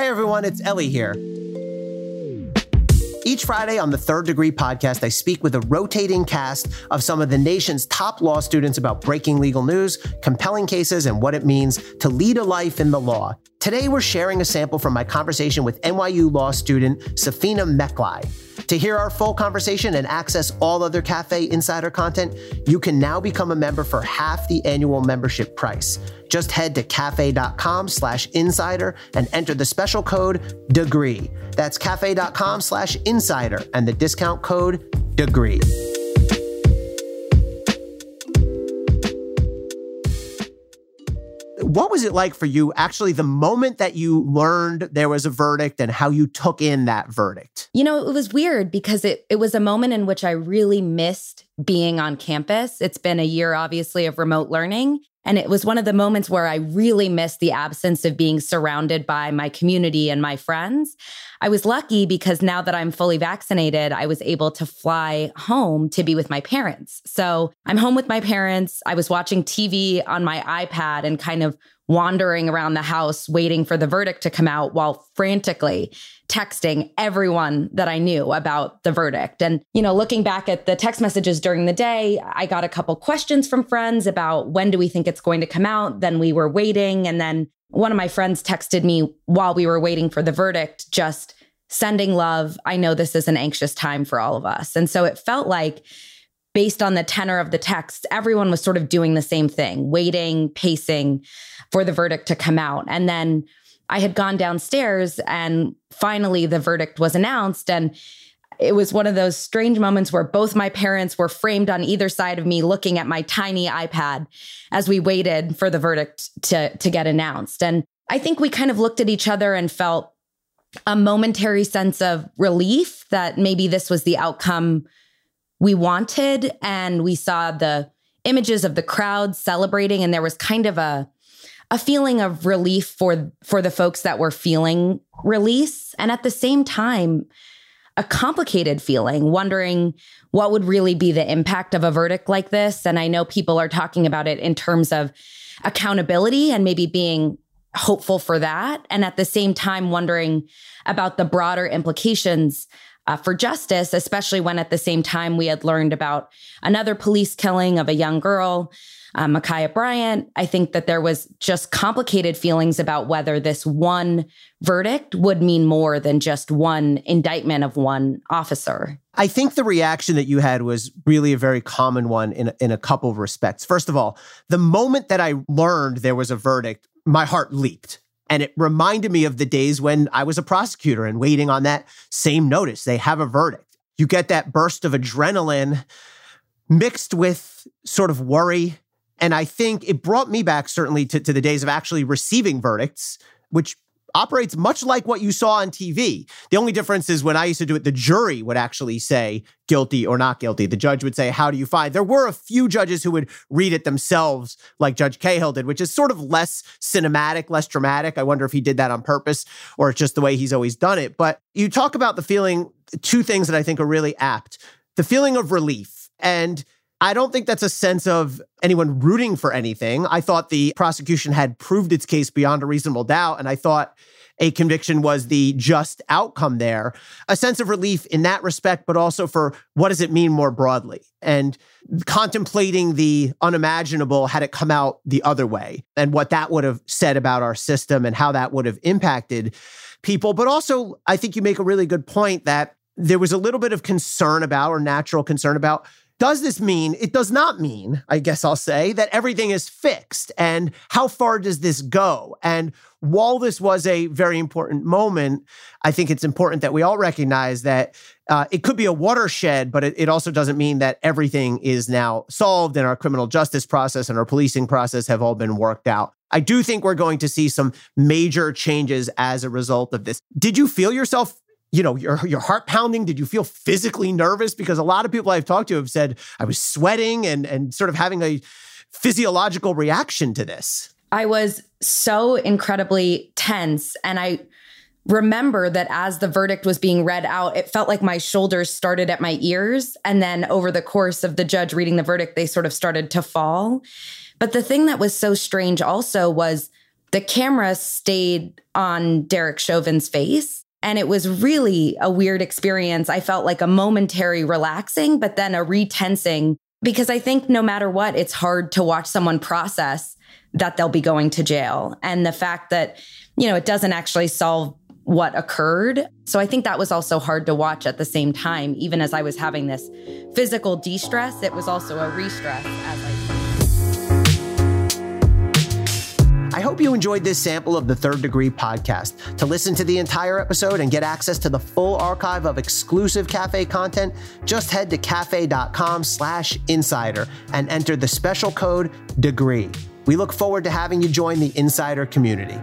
Hey everyone, it's Elie here. Each Friday on the Third Degree podcast, I speak with a rotating cast of some of the nation's top law students about breaking legal news, compelling cases, and what it means to lead a life in the law. Today, we're sharing a sample from my conversation with NYU law student Safeena Mecklai. To hear our full conversation and access all other Cafe Insider content, you can now become a member for half the annual membership price. Just head to cafe.com slash insider and enter the special code DEGREE. That's cafe.com slash insider and the discount code DEGREE. What was it like for you actually the moment that you learned there was a verdict and how you took in that verdict? You know, it was weird because it it was a moment in which I really missed being on campus. It's been a year obviously of remote learning and it was one of the moments where I really missed the absence of being surrounded by my community and my friends. I was lucky because now that I'm fully vaccinated, I was able to fly home to be with my parents. So I'm home with my parents. I was watching TV on my iPad and kind of wandering around the house waiting for the verdict to come out while frantically texting everyone that I knew about the verdict. And, you know, looking back at the text messages during the day, I got a couple questions from friends about when do we think it's going to come out? Then we were waiting. And then one of my friends texted me while we were waiting for the verdict, just sending love. I know this is an anxious time for all of us. And so it felt like, based on the tenor of the text, everyone was sort of doing the same thing, waiting, pacing for the verdict to come out. And then I had gone downstairs and finally the verdict was announced. And it was one of those strange moments where both my parents were framed on either side of me looking at my tiny iPad as we waited for the verdict to, to get announced. And I think we kind of looked at each other and felt a momentary sense of relief that maybe this was the outcome we wanted. And we saw the images of the crowd celebrating, and there was kind of a a feeling of relief for for the folks that were feeling release and at the same time a complicated feeling wondering what would really be the impact of a verdict like this and i know people are talking about it in terms of accountability and maybe being hopeful for that and at the same time wondering about the broader implications uh, for justice, especially when at the same time we had learned about another police killing of a young girl, uh, Ma'Khia Bryant. I think that there was just complicated feelings about whether this one verdict would mean more than just one indictment of one officer. I think the reaction that you had was really a very common one in, in a couple of respects. First of all, the moment that I learned there was a verdict, my heart leaped and it reminded me of the days when I was a prosecutor and waiting on that same notice. They have a verdict. You get that burst of adrenaline mixed with sort of worry. And I think it brought me back certainly to, to the days of actually receiving verdicts, which operates much like what you saw on TV. The only difference is when I used to do it, the jury would actually say guilty or not guilty. The judge would say, How do you find? There were a few judges who would read it themselves, like Judge Cahill did, which is sort of less cinematic, less dramatic. I wonder if he did that on purpose or it's just the way he's always done it. But you talk about the feeling, two things that I think are really apt the feeling of relief. And I don't think that's a sense of anyone rooting for anything. I thought the prosecution had proved its case beyond a reasonable doubt. And I thought a conviction was the just outcome there. A sense of relief in that respect, but also for what does it mean more broadly? And contemplating the unimaginable had it come out the other way and what that would have said about our system and how that would have impacted people. But also, I think you make a really good point that there was a little bit of concern about or natural concern about does this mean, it does not mean, I guess I'll say, that everything is fixed? And how far does this go? And while this was a very important moment, I think it's important that we all recognize that uh, it could be a watershed, but it, it also doesn't mean that everything is now solved and our criminal justice process and our policing process have all been worked out. I do think we're going to see some major changes as a result of this. Did you feel yourself you know, your your heart pounding? Did you feel physically nervous? Because a lot of people I've talked to have said I was sweating and and sort of having a physiological reaction to this. I was so incredibly tense and I remember that as the verdict was being read out, it felt like my shoulders started at my ears. And then over the course of the judge reading the verdict, they sort of started to fall. But the thing that was so strange also was the camera stayed on Derek Chauvin's face. And it was really a weird experience. I felt like a momentary relaxing, but then a retensing because I think no matter what, it's hard to watch someone process that they'll be going to jail. And the fact that, you know, it doesn't actually solve what occurred. So I think that was also hard to watch at the same time. Even as I was having this physical de stress, it was also a re stress as I. I hope you enjoyed this sample of the Third Degree podcast. To listen to the entire episode and get access to the full archive of exclusive cafe content, just head to cafe.com slash insider and enter the special code DEGREE. We look forward to having you join the insider community.